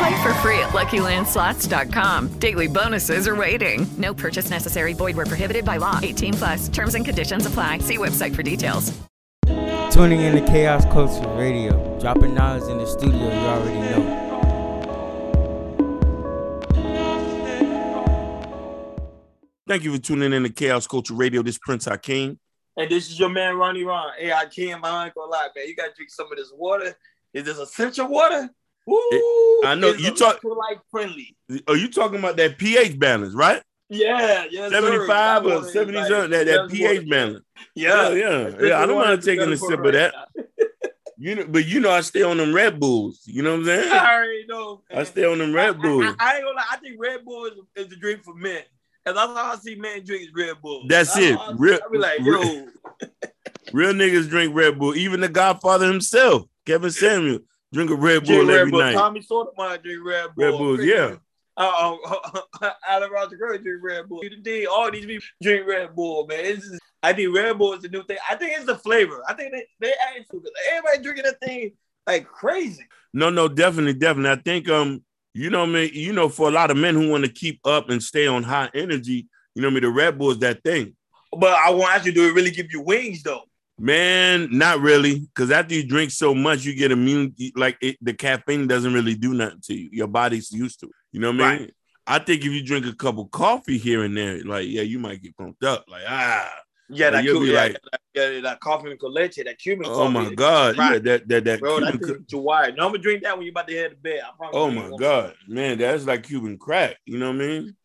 Play for free at LuckyLandSlots.com. Daily bonuses are waiting. No purchase necessary. Void where prohibited by law. 18 plus. Terms and conditions apply. See website for details. Tuning in to Chaos Culture Radio, dropping knowledge in the studio you already know. Thank you for tuning in to Chaos Culture Radio. This is Prince Hakeem. And this is your man Ronnie Ron. Hey, I can't, I ain't gonna lie, man. You gotta drink some of this water. Is this Essentia water? Woo! I know you talk. like friendly. Are you talking about that pH balance, right? Yeah, yeah. Seventy-five or seventy something. That, that pH balance. Yeah, yeah, yeah. I don't mind taking a sip of that. You know, but you know, I stay on them Red Bulls. You know what I'm saying? I already know. I stay on them Red Bulls. I, I ain't gonna lie. I think Red Bull is, is the drink for men. Cause that's how I see men drink is Red Bull. That's That's it. I, Real, I be like, real- yo, real niggas drink Red Bull. Even the Godfather himself, Kevin Samuel, drink a Red Bull drink Red every Bull. night. Tommy Sotomayor drink Red Bull. Red Bulls, yeah. Uh, uh, Alan Roger Currie drink Red Bull. You did all these people drink Red Bull, man. Just, I think Red Bull is the new thing. I think it's the flavor. I think they they add to it. Everybody drinking that thing like crazy. No, no, definitely, definitely. I think um, you know me, you know, for a lot of men who want to keep up and stay on high energy, you know me, the Red Bull is that thing. But I want to ask you, do it really give you wings though? Man, not really, because after you drink so much, you get immune. Like it, the caffeine doesn't really do nothing to you. Your body's used to it. You know what I mean? Right. I think if you drink a cup of coffee here and there, like yeah, you might get pumped up. Like ah, Yeah, Like, that, you'll be yeah, like- that, yeah, that coffee con leche, that Cuban oh coffee. my god, yeah, that that that. Bro, Cuban thing too wired. No, I'm gonna drink that when you about to head to bed. I Oh my god, man, that's like Cuban crack. You know what I mean?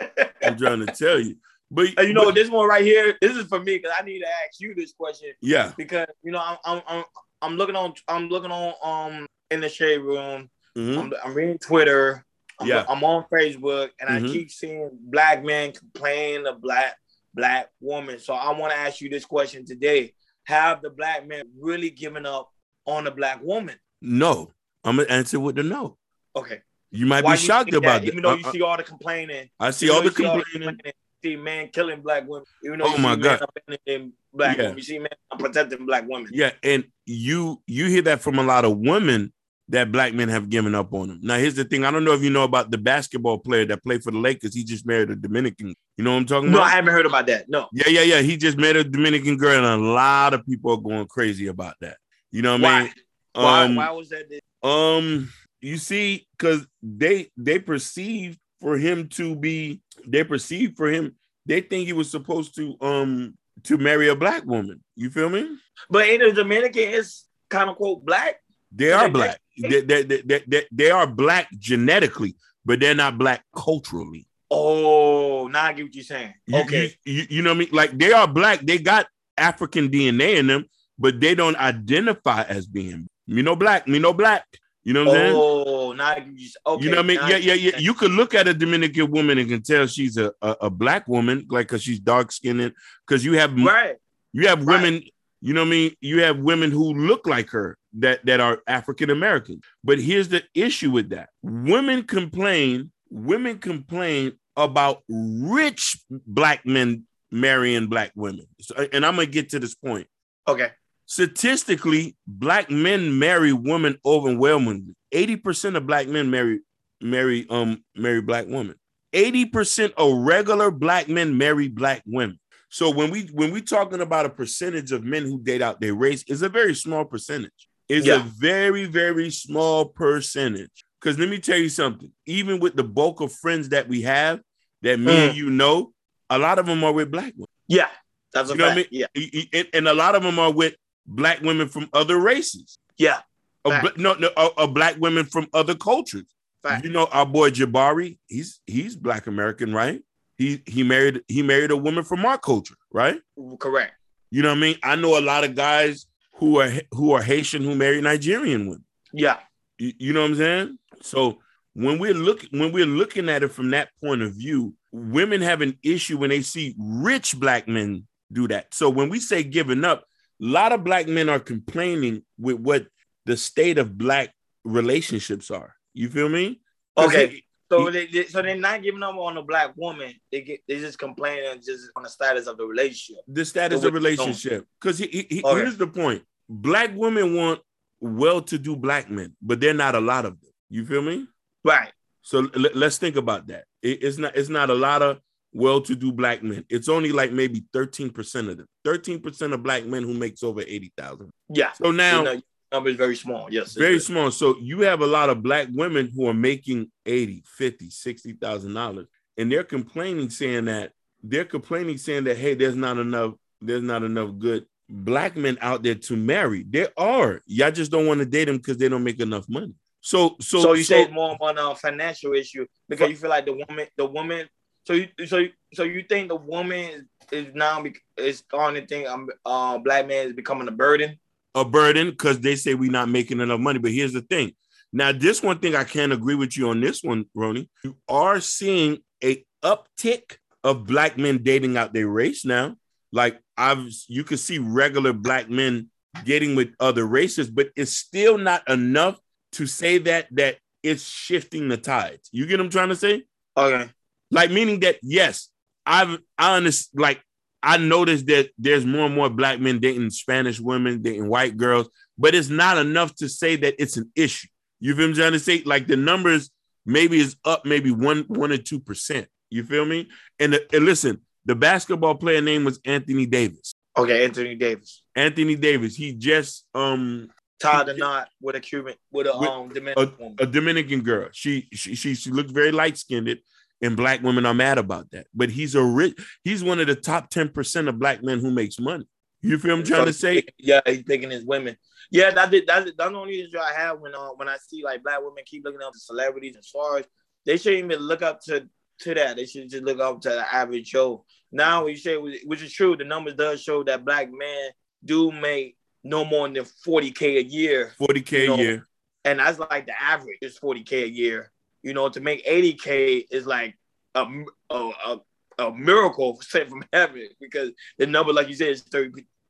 I'm trying to tell you, but you know but- this one right here. This is for me because I need to ask you this question yeah, because you know I'm I'm I'm, I'm looking on I'm looking on um in the shade room. mhm. I'm, I'm reading Twitter. I'm, Yeah. I'm on Facebook and Mhm. I keep seeing black men complain of black black woman. So I want to ask you this question today: Have the black men really given up on the black woman? no, I'm gonna answer with the no. Okay. You might Why be shocked about that, that. Even though you I- I- see all the complaining, I see all the you complaining. See man killing black women. Even though Oh my God. abandoning black Yeah. women, you see men protecting black women. Yeah, and you you hear that from a lot of women that black men have given up on them. Now, here's the thing: I don't know if you know about the basketball player that played for the Lakers. He just married a Dominican. You know what I'm talking about? No, I haven't heard about that. No. yeah, yeah, yeah. He just married a Dominican girl, and a lot of people are going crazy about that. You know what I mean? Why? Um, why was that? um, you see, because they they perceive for him to be, they perceive for him, they think he was supposed to um to marry a black woman. You feel me? But in the Dominican, it's kind of quote black. They are black. They, they, they, they, they, are black genetically, but they're not black culturally. Oh, now I get what you're saying. Okay. you, you, you know what I mean? Like they are black. They got African DNA in them, but they don't identify as being me no black, me no black. You know what I'm saying? Oh, now what you're. Okay. you know what I mean? Yeah, yeah, yeah. You could look at a Dominican woman and can tell she's a, a, a black woman, like because she's dark skinned. Because you have. Right. you have Right. women, you know what I mean? You have women who look like her that, that are African American. But here's the issue with that. Women complain, women complain about rich black men marrying black women. So, and I'm gonna get to this point. Okay. Statistically, black men marry women overwhelmingly. 80% of black men marry marry um marry black women. 80% of regular black men marry black women. So when we when we talking about a percentage of men who date out their race, is a very small percentage. It's a very very small percentage. Because let me tell you something. Even with the bulk of friends that we have, that me Mm. and you know, a lot of them are with black women. Yeah. That's a you know fact. what I mean? Yeah. And, and a lot of them are with black women from other races. Yeah. A no, no, a, a black women from other cultures. Fact. You know, our boy Jabari, he's he's black American, right? He he married he married a woman from our culture, right? Correct. You know what I mean? I know a lot of guys who are who are Haitian who marry Nigerian women. Yeah. You, you know what I'm saying? So when we're looking when we're looking at it from that point of view, women have an issue when they see rich black men do that. So when we say giving up, a lot of black men are complaining with what the state of black relationships are. You feel me? Okay. he- So they, they so they're not giving up on the black woman. They get they just complaining just on the status of the relationship. the status So of relationship. Because he, he, he- Okay. here's the point: black women want well-to-do black men, but they're not a lot of them. You feel me? Right. So l- let's think about that. It- it's not it's not a lot of well-to-do black men. It's only like maybe 13% of them. 13% of black men who makes over 80,000. Yeah. So now You know, number is very small. Yes. very small. So you have a lot of black women who are making 80, 50, 60,000 dollars and they're complaining saying that they're complaining saying that hey, there's not enough there's not enough good black men out there to marry. There are. Y'all just don't want to date them because they don't make enough money. So so So, you say it's more on a financial issue because you feel like the woman, the woman. So you, so so you think the woman is, is now is starting to think um, uh, black man is becoming a burden. a burden because they say we're not making enough money. But here's the thing. Now, this one thing I can't agree with you on this one, Ronnie. You are seeing a uptick of black men dating out their race now. Like I've you can see regular black men getting with other races, but it's still not enough to say that that it's shifting the tides. You get what I'm trying to say? Okay. Like meaning that yes, I've I understand like I noticed that there's more and more black men dating Spanish women, dating white girls, but it's not enough to say that it's an issue. You feel me? Trying to say? Like the numbers maybe is up maybe one, one or two percent. You feel me? And, the, and listen, the basketball player name was Anthony Davis. Okay, Anthony Davis. Anthony Davis. He just um Tied a knot with a Cuban, with a With um Dominican a, a Dominican girl. She she she, she looked very light skinned, and black women are mad about that. But he's a rich. He's one of the top ten percent of black men who makes money. You feel I'm trying to say? Yeah, he's thinking his women. Yeah, that did, that's that's the only issue I have when uh, when I see like black women keep looking up to celebrities and stars. They shouldn't even look up to to that. They should just look up to the average Joe. Now, when you say which is true, the numbers does show that black men do make no more than forty k a year. 40K You know, a year. and that's like the average is 40k a year. You know, to make 80k is like a a, a, a miracle sent from heaven because the number, like you said, is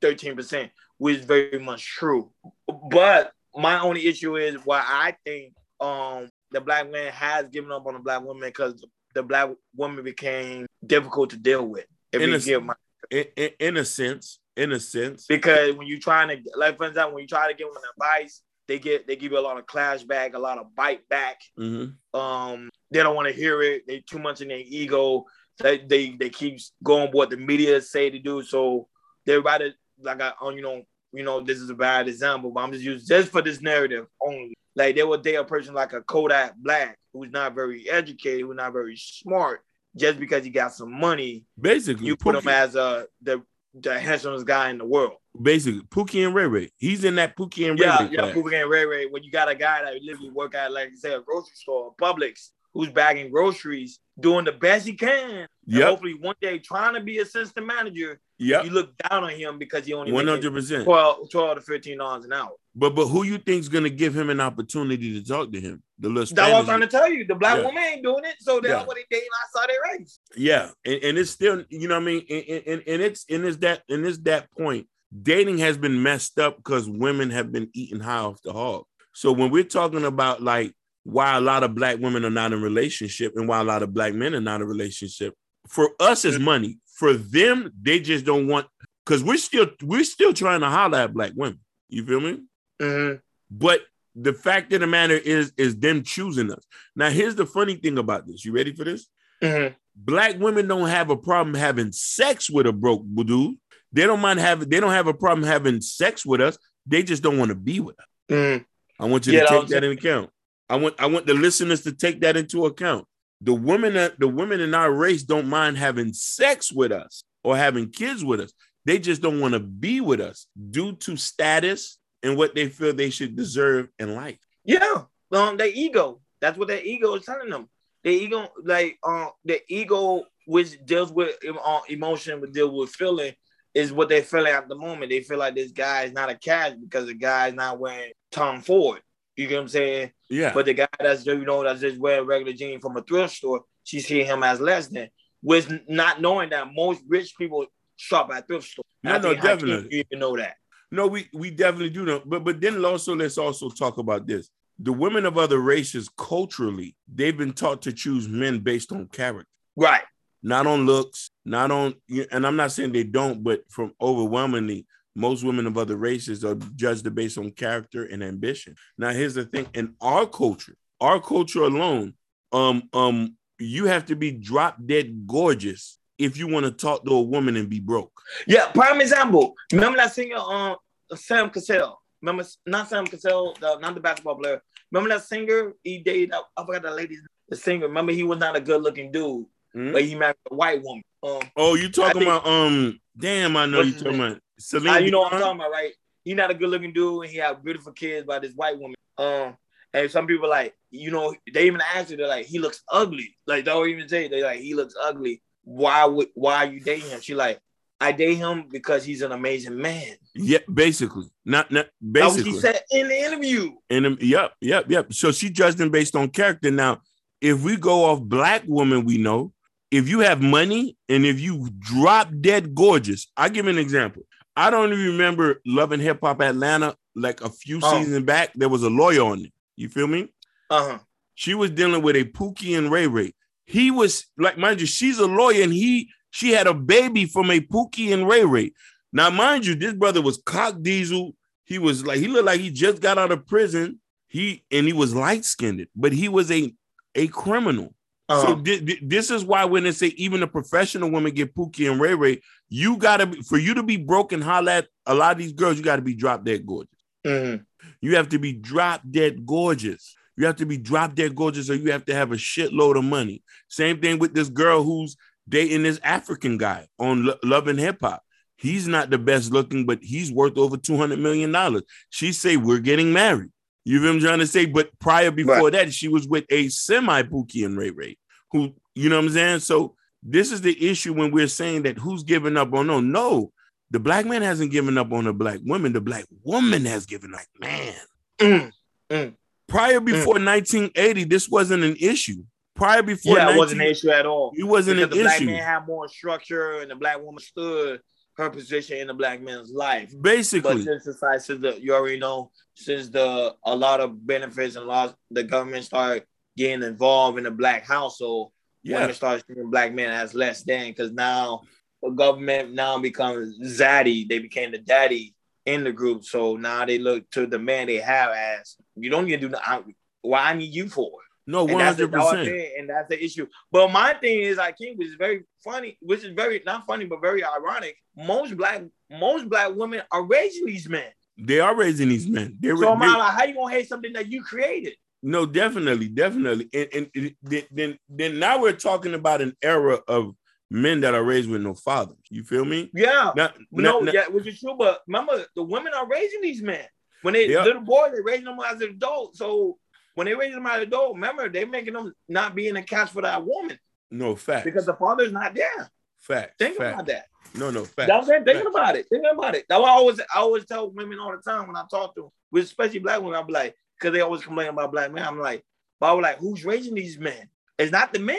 13 percent, which is very much true. But my only issue is why I think um the black man has given up on the black woman because the black woman became difficult to deal with. If In a- give my In, in, in a sense, in a sense, because when you're trying to like for example when you try to give them advice they get they give you a lot of clash back a lot of bite back. Mhm. um they don't want to hear it. They too much in their ego. They they, they keep going what the media say to do. So they rather like I oh, you know you know this is a bad example but I'm just using just for this narrative only. Like they would date a person like a Kodak Black who's not very educated who's not very smart just because he got some money basically, you put him as a the the handsomest guy in the world basically Pookie and Ray Ray. He's in that Pookie and Ray Yeah, Ray. yeah, class. Pookie and Ray Ray. When you got a guy that literally work at, like you said, a grocery store, Publix, who's bagging groceries, doing the best he can. Yep. Hopefully, one day trying to be assistant manager, Yeah. you look down on him because he only hundred percent. 12, 12 to fifteen dollars an hour. But but who you think's gonna give him an opportunity to talk to him? The little That's what I'm trying to tell you. The black Yeah. woman ain't doing it, so they're Yeah. what they dating outside their race. Yeah, and, and it's still, you know what I mean? And, and, and it's and it's that and it's that point. Dating has been messed up because women have been eating high off the hog. So when we're talking about like why a lot of black women are not in relationship and why a lot of black men are not in relationship, for us Mm-hmm. is money. For them, they just don't want because we're still we're still trying to holler at black women. You feel me? Mhm. But the fact of the matter is, is them choosing us. Now, here's the funny thing about this. You ready for this? Mhm. Black women don't have a problem having sex with a broke dude. They don't mind having. They don't have a problem having sex with us. They just don't want to be with us. Mhm. I want you Yeah, to take that into account. I want. I want the listeners to take that into account. The women, that the women in our race don't mind having sex with us or having kids with us. They just don't want to be with us due to status and what they feel they should deserve in life. Yeah, um, their ego. That's what their ego is telling them. The ego, like um, the ego, which deals with uh, emotion, but deal with feeling, is what they're feeling at the moment. They feel like this guy is not a cash because the guy is not wearing Tom Ford. You get what I'm saying? Yeah. But the guy that's you know that's just wearing regular jeans from a thrift store, she see him as less than, with not knowing that most rich people shop at thrift store. No, no, definitely. You even know that. No, we we definitely do know. But but then also let's also talk about this. The women of other races culturally, they've been taught to choose men based on character. Right. Not on looks, not on and I'm not saying they don't, but from overwhelmingly, most women of other races are judged based on character and ambition. Now, here's the thing: in our culture, our culture alone, um, um, you have to be drop dead gorgeous if you want to talk to a woman and be broke. Yeah, prime example. Remember that singer, um, Sam Cassell. Remember, not Sam Cassell, the, not the basketball player. Remember that singer? He dated. I, forgot the lady's the singer. Remember, he was not a good looking dude, mm-hmm. but he married a white woman. Um, oh, you talking think, about um? Damn, I know you talking about Celine. Uh, you know what I'm talking about, right? He not a good looking dude, and he have beautiful kids by this white woman. Um, and some people like, you know, they even ask her, they're like, he looks ugly. Like they don't even say they like he looks ugly. Why would why are you dating him? She like, I date him because he's an amazing man. Yeah, basically. Not not basically. she said in the interview. In the, yep, yep, yep. So she judged him based on character. Now, if we go off black woman, we know if you have money and if you drop dead gorgeous, I give an example. I don't even remember Love and Hip Hop Atlanta like a few oh. seasons back. There was a lawyer on it. You feel me? Uh-huh. She was dealing with a Pookie and Ray Ray. He was like, mind you, she's a lawyer and he she had a baby from a Pookie and Ray Ray. Now, mind you, this brother was cock diesel. He was like, he looked like he just got out of prison. He and he was light skinned, but he was a a criminal. Uh-huh. So th- th- this is why when they say even a professional woman get Pookie and Ray Ray, you gotta be for you to be broken. Holla at a lot of these girls, you gotta be drop dead gorgeous. Mm-hmm. You have to be drop dead gorgeous. You have to be drop dead gorgeous, or you have to have a shitload of money. Same thing with this girl who's dating this African guy on Lo- Love and Hip Hop. He's not the best looking, but he's worth over two hundred million dollars. She say we're getting married. You know what I'm trying to say? But prior before right. that, she was with a semi Pookie and Ray Ray, who, you know what I'm saying? So this is the issue when we're saying that who's giving up on no, no, the black man hasn't given up on the black woman. The black woman has given up. Man. Mm, mm, prior before mm. 1980, this wasn't an issue. Prior before yeah, 19, it wasn't an issue at all. It wasn't because an the issue. black man had more structure and the black woman stood her position in the black man's life. Basically, but since society, since the, you already know, since the a lot of benefits and laws, the government started getting involved in the black household. Yeah. Women started seeing black men as less than because now the government now becomes zaddy. They became the daddy in the group. So now they look to the man they have as you don't even do nothing. Why I need you for it? No, one hundred percent. And that's the issue. But my thing is, I think, was very funny, which is very not funny, but very ironic. Most black, most black women are raising these men. They are raising these men. They're, so, they, like, how you gonna hate something that you created? No, definitely, definitely. And, and, and then, then now we're talking about an era of men that are raised with no fathers. You feel me? Yeah. Now, no, now, yeah, which is true. But remember, the women are raising these men. When they little boys, they're raising them as an adult. So when they raise them as an door, remember they're making them not being a catch for that woman. No fact. Because the father's not there. Fact. Think fact. about that. No, no, fact. That's what I'm thinking about it. Thinking about it. That's why I always I always tell women all the time when I talk to them, especially black women, I'm like, because they always complain about black men. I'm like, but I was like, who's raising these men? It's not the men.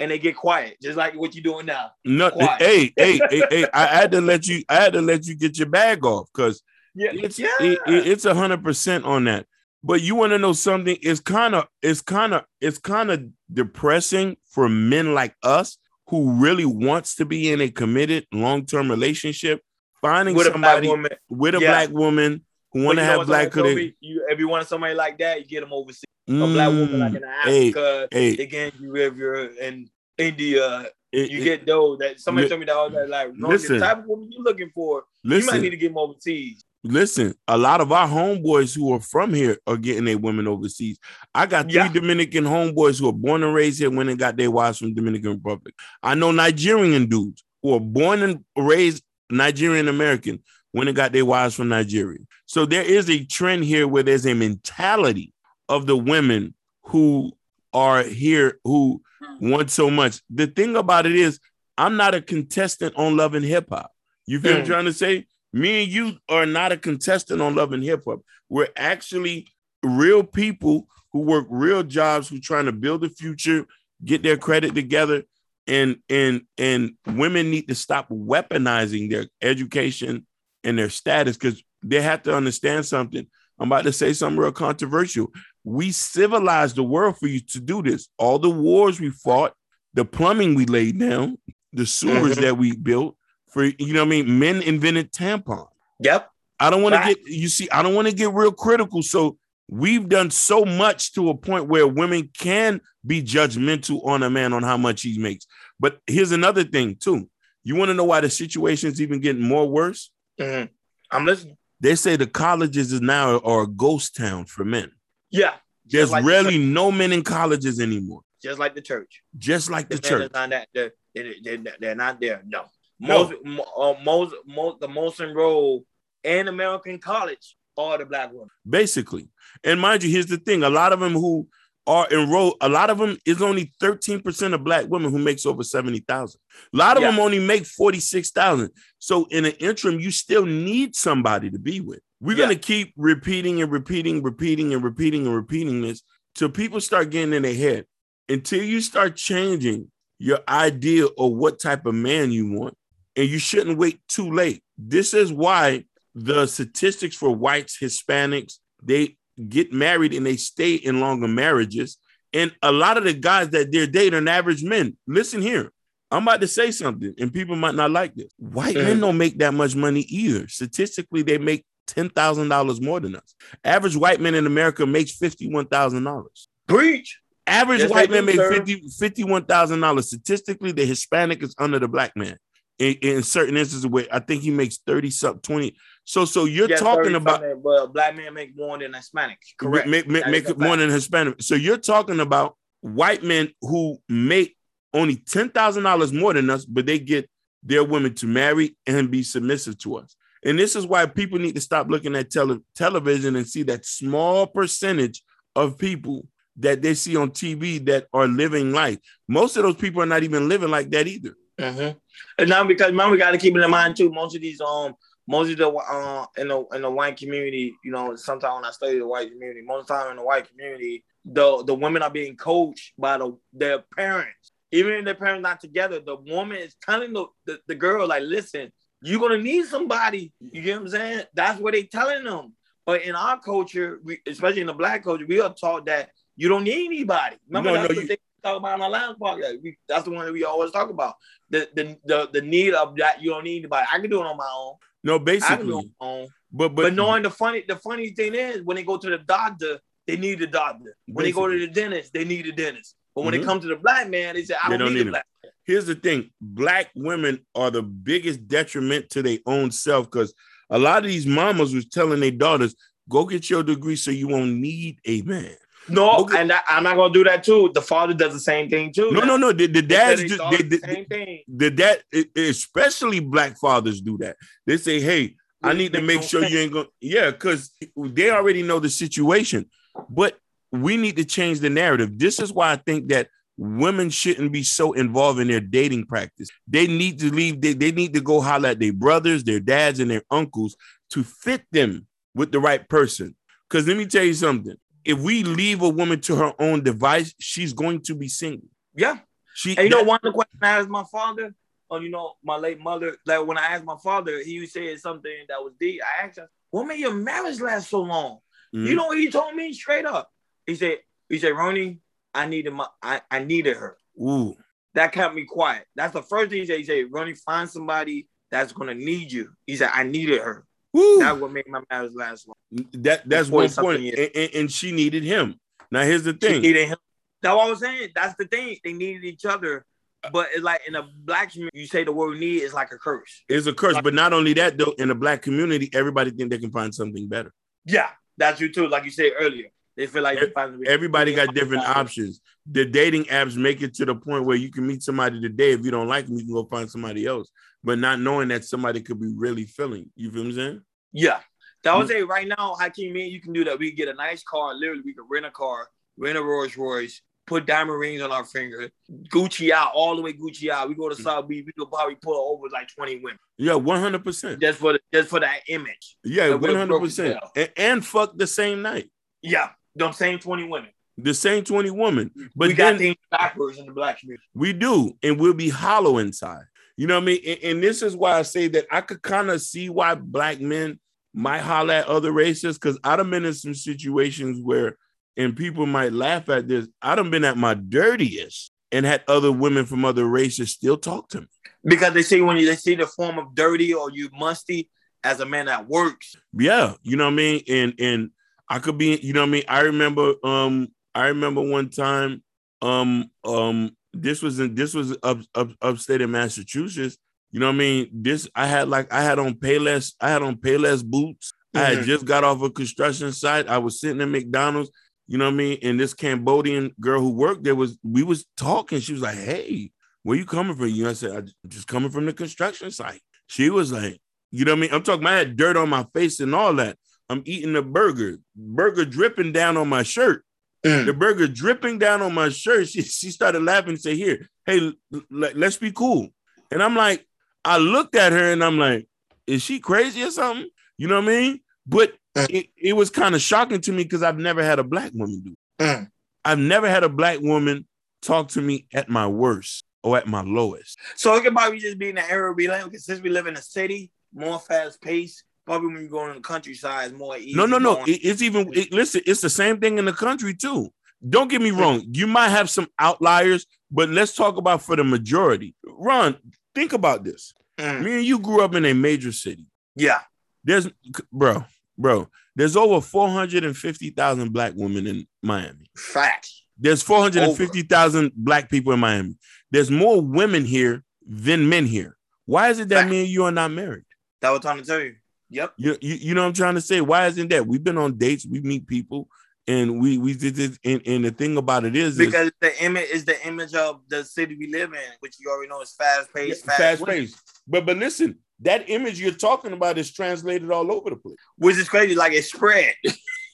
And they get quiet, just like what you're doing now. No, quiet. hey, hey, hey, hey, I had to let you, I had to let you get your bag off because yeah, it's yeah. It, it, it's a hundred percent on that. But you want to know something? It's kind of, it's kind of, it's kind of depressing for men like us who really wants to be in a committed long-term relationship, finding with somebody with a yeah. black woman who want to have black. You, if you want somebody like that, you get them overseas. Mm, a black woman like in Africa, hey, hey. again, you if you're in India, it, you it, get those that somebody told me that all that like listen, the type of woman you're looking for, listen, you might need to get them overseas. Listen, a lot of our homeboys who are from here are getting their women overseas. I got three yeah. Dominican homeboys who are born and raised here, went and got their wives from Dominican Republic. I know Nigerian dudes who are born and raised Nigerian American when it got their wives from Nigeria. So there is a trend here where there's a mentality of the women who are here who want so much. The thing about it is, I'm not a contestant on Love and Hip Hop. You feel mm. what I'm mm. trying to say? Me and you are not a contestant on Love and Hip Hop. We're actually real people who work real jobs, who trying to build a future, get their credit together, and and and women need to stop weaponizing their education and their status because they have to understand something. I'm about to say something real controversial. We civilized the world for you to do this. All the wars we fought, the plumbing we laid down, the sewers that we built for you know what I mean. Men invented tampon. Yep. I don't want to get you see. I don't want to get real critical. So we've done so much to a point where women can be judgmental on a man on how much he makes. But here's another thing too. You want to know why the situation is even getting more worse? Mm-hmm. I'm listening. They say the colleges is now are a ghost town for men. Yeah. There's like really the no men in colleges anymore. Just like the church. Just like the, the church. Not that, they're, they're, they're, not there. No. Most, no. Uh, most, most, the most enrolled in American college are the black women. Basically. And mind you, here's the thing: a lot of them who are enrolled, a lot of them is only 13% of black women who makes over 70,000. A lot of yeah. them only make 46,000. So in an interim, you still need somebody to be with. We're yeah. going to keep repeating and repeating, repeating and repeating and repeating this till people start getting in their head. Until you start changing your idea of what type of man you want, and you shouldn't wait too late. This is why the statistics for whites, Hispanics, they get married and they stay in longer marriages. And a lot of the guys that they're dating are average men. Listen here. I'm about to say something, and people might not like this. White mm. men don't make that much money either. Statistically, they make ten thousand dollars more than us. Average white man in America makes fifty-one thousand dollars. Preach. Average yes, white man makes 50, $51,000. Statistically, the Hispanic is under the black man. In, in certain instances, where I think he makes 30 something, 20, so, so you're yeah, talking about, but black men make more than Hispanic, Correct. Make, make, make more than Hispanic. So you're talking about white men who make only ten thousand dollars more than us, but they get their women to marry and be submissive to us. And this is why people need to stop looking at tele- television and see that small percentage of people that they see on TV that are living life. Most of those people are not even living like that either. Mm-hmm. And now, because man, we got to keep it in mind too. Most of these um most of the uh, in the in the white community, you know, sometimes when I study the white community, most of the time in the white community, the the women are being coached by the their parents. Even if their parents not together, the woman is telling the, the, the girl, like, listen, you're gonna need somebody. You get what I'm saying? That's what they telling them. But in our culture, we, especially in the black culture, we are taught that you don't need anybody. Remember no, that's no, you... they talk about in our last podcast. We, that's the one that we always talk about. The, the the the need of that you don't need anybody. I can do it on my own. No, basically. but, but but knowing the funny the funny thing is when they go to the doctor, they need a doctor. When basically. they go to the dentist, they need a dentist. But when mm-hmm. it comes to the black man, they say, I don't, don't need, need a black man. Here's the thing: black women are the biggest detriment to their own self because a lot of these mamas was telling their daughters, "Go get your degree so you won't need a man." No, okay. and I'm not gonna do that too. The father does the same thing too. No, no, no. The, the dads do they, the same thing. The dad, especially black fathers, do that. They say, "Hey, I need to make sure you ain't gonna." Yeah, because they already know the situation. But we need to change the narrative. This is why I think that women shouldn't be so involved in their dating practice. They need to leave. They, they need to go holler at their brothers, their dads, and their uncles to fit them with the right person. Because let me tell you something if we leave a woman to her own device, she's going to be single. Yeah. She, and you know, one of the questions I asked my father, or you know, my late mother, like when I asked my father, he said something that was deep. I asked him, "What made your marriage last so long?" Mm-hmm. You know what he told me straight up? He said, "He said, Ronnie, I needed my, I, I needed her." Ooh, that kept me quiet. That's the first thing he said. He said, "Ronnie, find somebody that's gonna need you." He said, "I needed her." Woo. That's what made my marriage last long. That that's one point, and, and, and, she needed him. Now here's the thing. She needed him. That's what I was saying. That's the thing. They needed each other. But it's like in a black community, you say the word need is like a curse. It's a curse. Like, but not only that, though, in a black community, everybody think they can find something better. Yeah, that's you too. Like you said earlier, They feel like everybody got different options. The dating apps make it to the point where you can meet somebody today. If you don't like them, you can go find somebody else. But not knowing that somebody could be really feeling. You feel what I'm saying? Yeah. That was a right now, Hakeem, me you can do that. We can get a nice car. Literally, we can rent a car, rent a Rolls Royce, put diamond rings on our finger, Gucci out, all the way Gucci out. We go to mm. South Beach, we could probably pull over like 20 women. Yeah, 100 percent Just for the, just for that image. Yeah, 100 percent and, and fuck the same night. Yeah, the same 20 women. The same 20 women. But we then, got things backwards in the black community. We do, and we'll be hollow inside. You know what I mean? And, and this is why I say that I could kind of see why black men might holler at other races because I'd have been in some situations where, and people might laugh at this, I'd have been at my dirtiest and had other women from other races still talk to me. Because they see when you they see the form of dirty or you musty as a man that works. Yeah, you know what I mean? And and I could be, you know what I mean? I remember um I remember one time um um this was in this was up, up upstate in Massachusetts you know what I mean? This I had like I had on Payless, I had on Payless boots. Mm-hmm. I had mm-hmm. just got off a construction site. I was sitting at McDonald's, you know what I mean? And this Cambodian girl who worked there was we was talking. She was like, Hey, where you coming from? You know, I said, I'm just coming from the construction site. She was like, you know what I mean? I'm talking, I had dirt on my face and all that. I'm eating a burger, burger dripping down on my shirt. Mm. The burger dripping down on my shirt. She, she started laughing and said, Here, hey, l- let's be cool. And I'm like, I looked at her and I'm like, is she crazy or something? You know what I mean? But mm. it, it was kind of shocking to me because I've never had a black woman do. Mm. I've never had a black woman talk to me at my worst or at my lowest. So it could probably just be in the era we live because since we live in a city, more fast paced. Probably when you go in the countryside, it's more easy. No, no, no. It, it's even it, listen. It's the same thing in the country too. Don't get me wrong. You might have some outliers, but let's talk about for the majority. Ron, think about this. Mm. Me and you grew up in a major city. Yeah. There's bro, bro. There's over 450,000 black women in Miami. Facts. There's 450,000 black people in Miami. There's more women here than men here. Why is it that Facts. me and you are not married? That was trying to tell you. Yep. You, you, you know what I'm trying to say? Why isn't that? We've been on dates, we meet people, and we we did this. And, and the thing about it is because is, the image is the image of the city we live in, which you already know is fast paced, fast paced. But but listen, that image you're talking about is translated all over the place, which is crazy. Like it spread.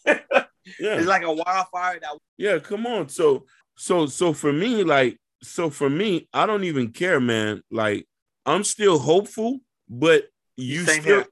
yeah, it's like a wildfire. That yeah, come on. So so so for me, like so for me, I don't even care, man. Like I'm still hopeful, but you Same still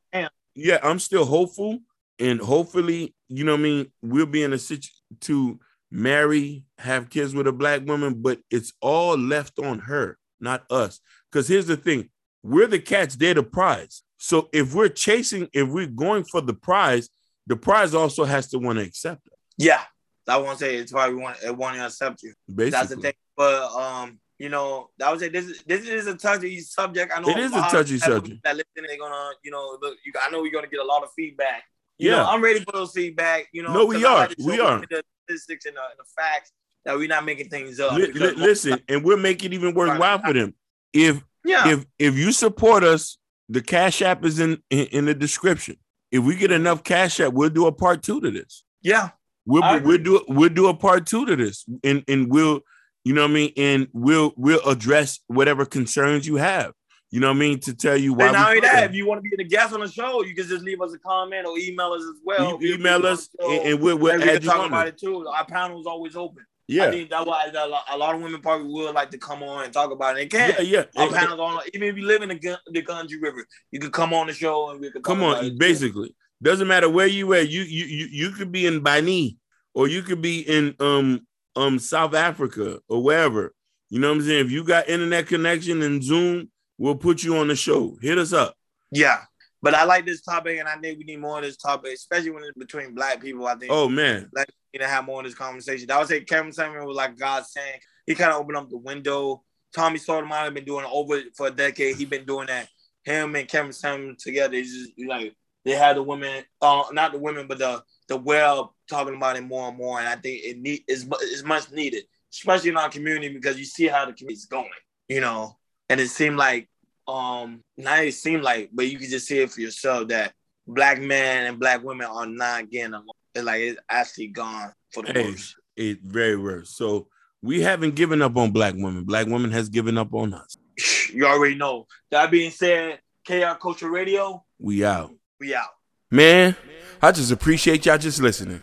yeah, I'm still hopeful, and hopefully, you know what I mean. We'll be in a situation to marry, have kids with a black woman, but it's all left on her, not us. Because here's the thing: we're the cats, they're the prize. So if we're chasing, if we're going for the prize, the prize also has to want to accept it. Yeah, I won't say it's why we want it want to accept you. Basically. That's the thing. But um, you know, that was it. This is this is a touchy subject. I know it is a touchy subject. That listening, they're gonna, you know, look, you, I know we're gonna get a lot of feedback. You yeah, know, I'm ready for those feedback. You know, no, we are, we are. The statistics and the, and the facts that we're not making things up. L- listen, and we'll make it even worthwhile for them. If yeah. If if you support us, the cash app is in, in, in the description. If we get enough cash app, we'll do a part two to this. Yeah. We'll we'll do we'll do a part two to this, and and we'll you know what I mean, and we'll we'll address whatever concerns you have. You know what I mean to tell you why. And not only that, if you want to be the guest on the show, you can just leave us a comment or email us as well. You email us, and, and we'll, we'll and we add you talk about it too. Our panel is always open. Yeah, I think that's why a lot of women probably would like to come on and talk about it. They can. Yeah, yeah. Our panels on, even if you live in the, the Gunji River, you could come on the show and we could come on. Basically, doesn't matter where you at. You you you you could be in Bani or you could be in um um South Africa or wherever. You know what I'm saying? If you got internet connection and Zoom, we'll put you on the show. Hit us up. Yeah. But I like this topic, and I think we need more of this topic, especially when it's between black people. I think. Oh man, like you know, have more of this conversation. I would say Kevin Samuel was like God saying he kind of opened up the window. Tommy Sotomayor have been doing it over for a decade. He been doing that. Him and Kevin Samuel together, it's just like they had the women, uh, not the women, but the the well talking about it more and more. And I think it need is is much needed, especially in our community because you see how the community's going, you know. And it seemed like um not it seemed like, but you can just see it for yourself that black men and black women are not getting along. It's like it's actually gone for the Hey, worst. it very worse. So we haven't given up on black women. Black women has given up on us. You already know. That being said, Chaos Culture Radio, We out. we out. Man, I just appreciate y'all just listening.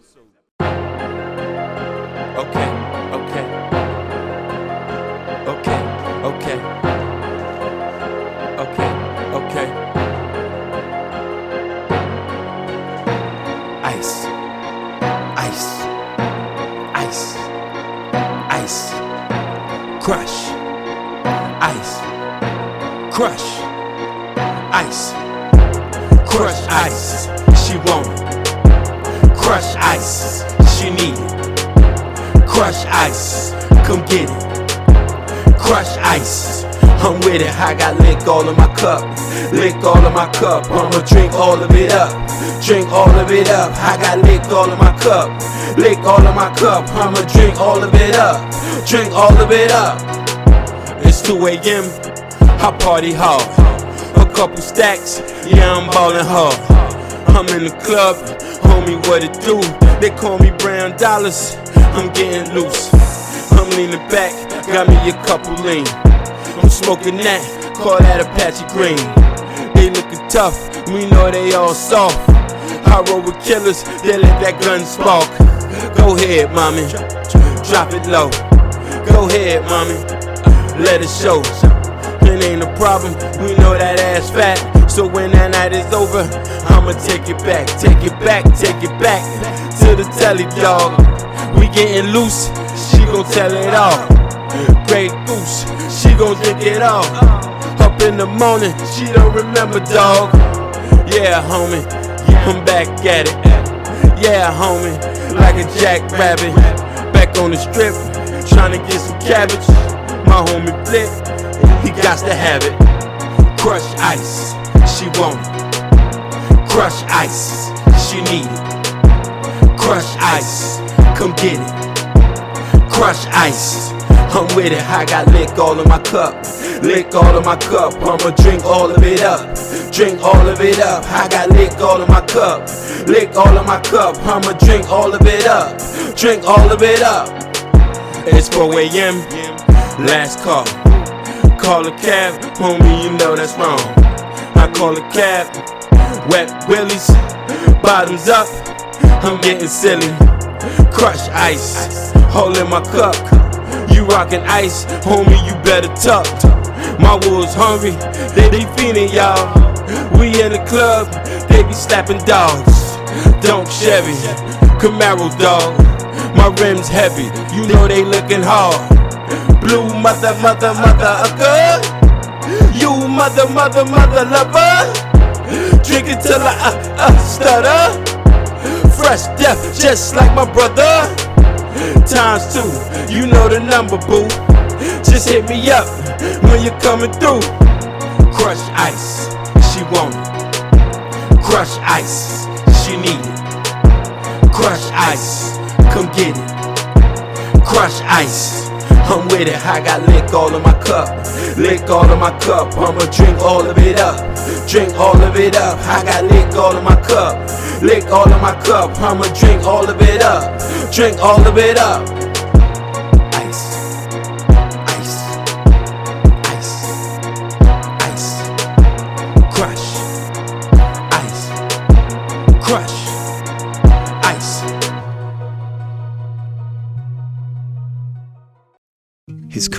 Ice, she need it. Crush ice, come get it. Crush ice, I'm with it. I got lick all of my cup, lick all of my cup. I'ma drink all of it up, drink all of it up. I got lick all of my cup, lick all of my cup. I'ma drink all of it up, drink all of it up. It's 2 a.m. I party hard. A couple stacks, yeah, I'm ballin' hard. I'm in the club, homie, what it do? They call me Brown Dollars, I'm getting loose. I'm leaning back, got me a couple lean. I'm smoking that, call that Apache Green. They looking tough, we know they all soft. I roll with killers, they let that gun spark. Go ahead, mommy, drop it low. Go ahead, mommy, let it show. It ain't a problem, we know that ass fat. So when that night is over, I'ma take it back, take it back, take it back to the telly dog. We getting loose, she gon' tell it all. Grey Goose, she gon' drink it all. Up in the morning, she don't remember, dog. Yeah, homie, I'm back at it. Yeah, homie, like a jackrabbit. Back on the strip, trying to get some cabbage. My homie Flip, he got to have it. Crush ice, she want it. Crush ice, she need it. Crush ice, come get it. Crush ice, I'm with it. I got lick all of my cup, lick all of my cup. I'ma drink all of it up, drink all of it up. I got lick all of my cup, lick all of my cup. I'ma drink all of it up, drink all of it up. It's 4 a.m. Last call. Call a cab, homie, you know that's wrong. I call a cab, wet willies, bottoms up. I'm getting silly. Crush ice, hole in my cup. You rockin' ice, homie, you better tuck. My wolves hungry, they be feeding y'all. We in the club, they be slapping dogs. Don't Chevy, Camaro dog. My rims heavy, you know they lookin' hard. Blue mother, mother, mother, a good. You mother, mother, mother lover. Drink it till I uh, uh, stutter. Fresh death, just like my brother. Times two, you know the number, boo. Just hit me up when you're coming through. Crush ice, she want it. Crush ice, she need it. Crush ice, come get it. Crush ice. I'm with it, I got lick all of my cup, lick all of my cup. I'ma drink all of it up, drink all of it up. I got lick all of my cup, lick all of my cup. I'ma drink all of it up, drink all of it up.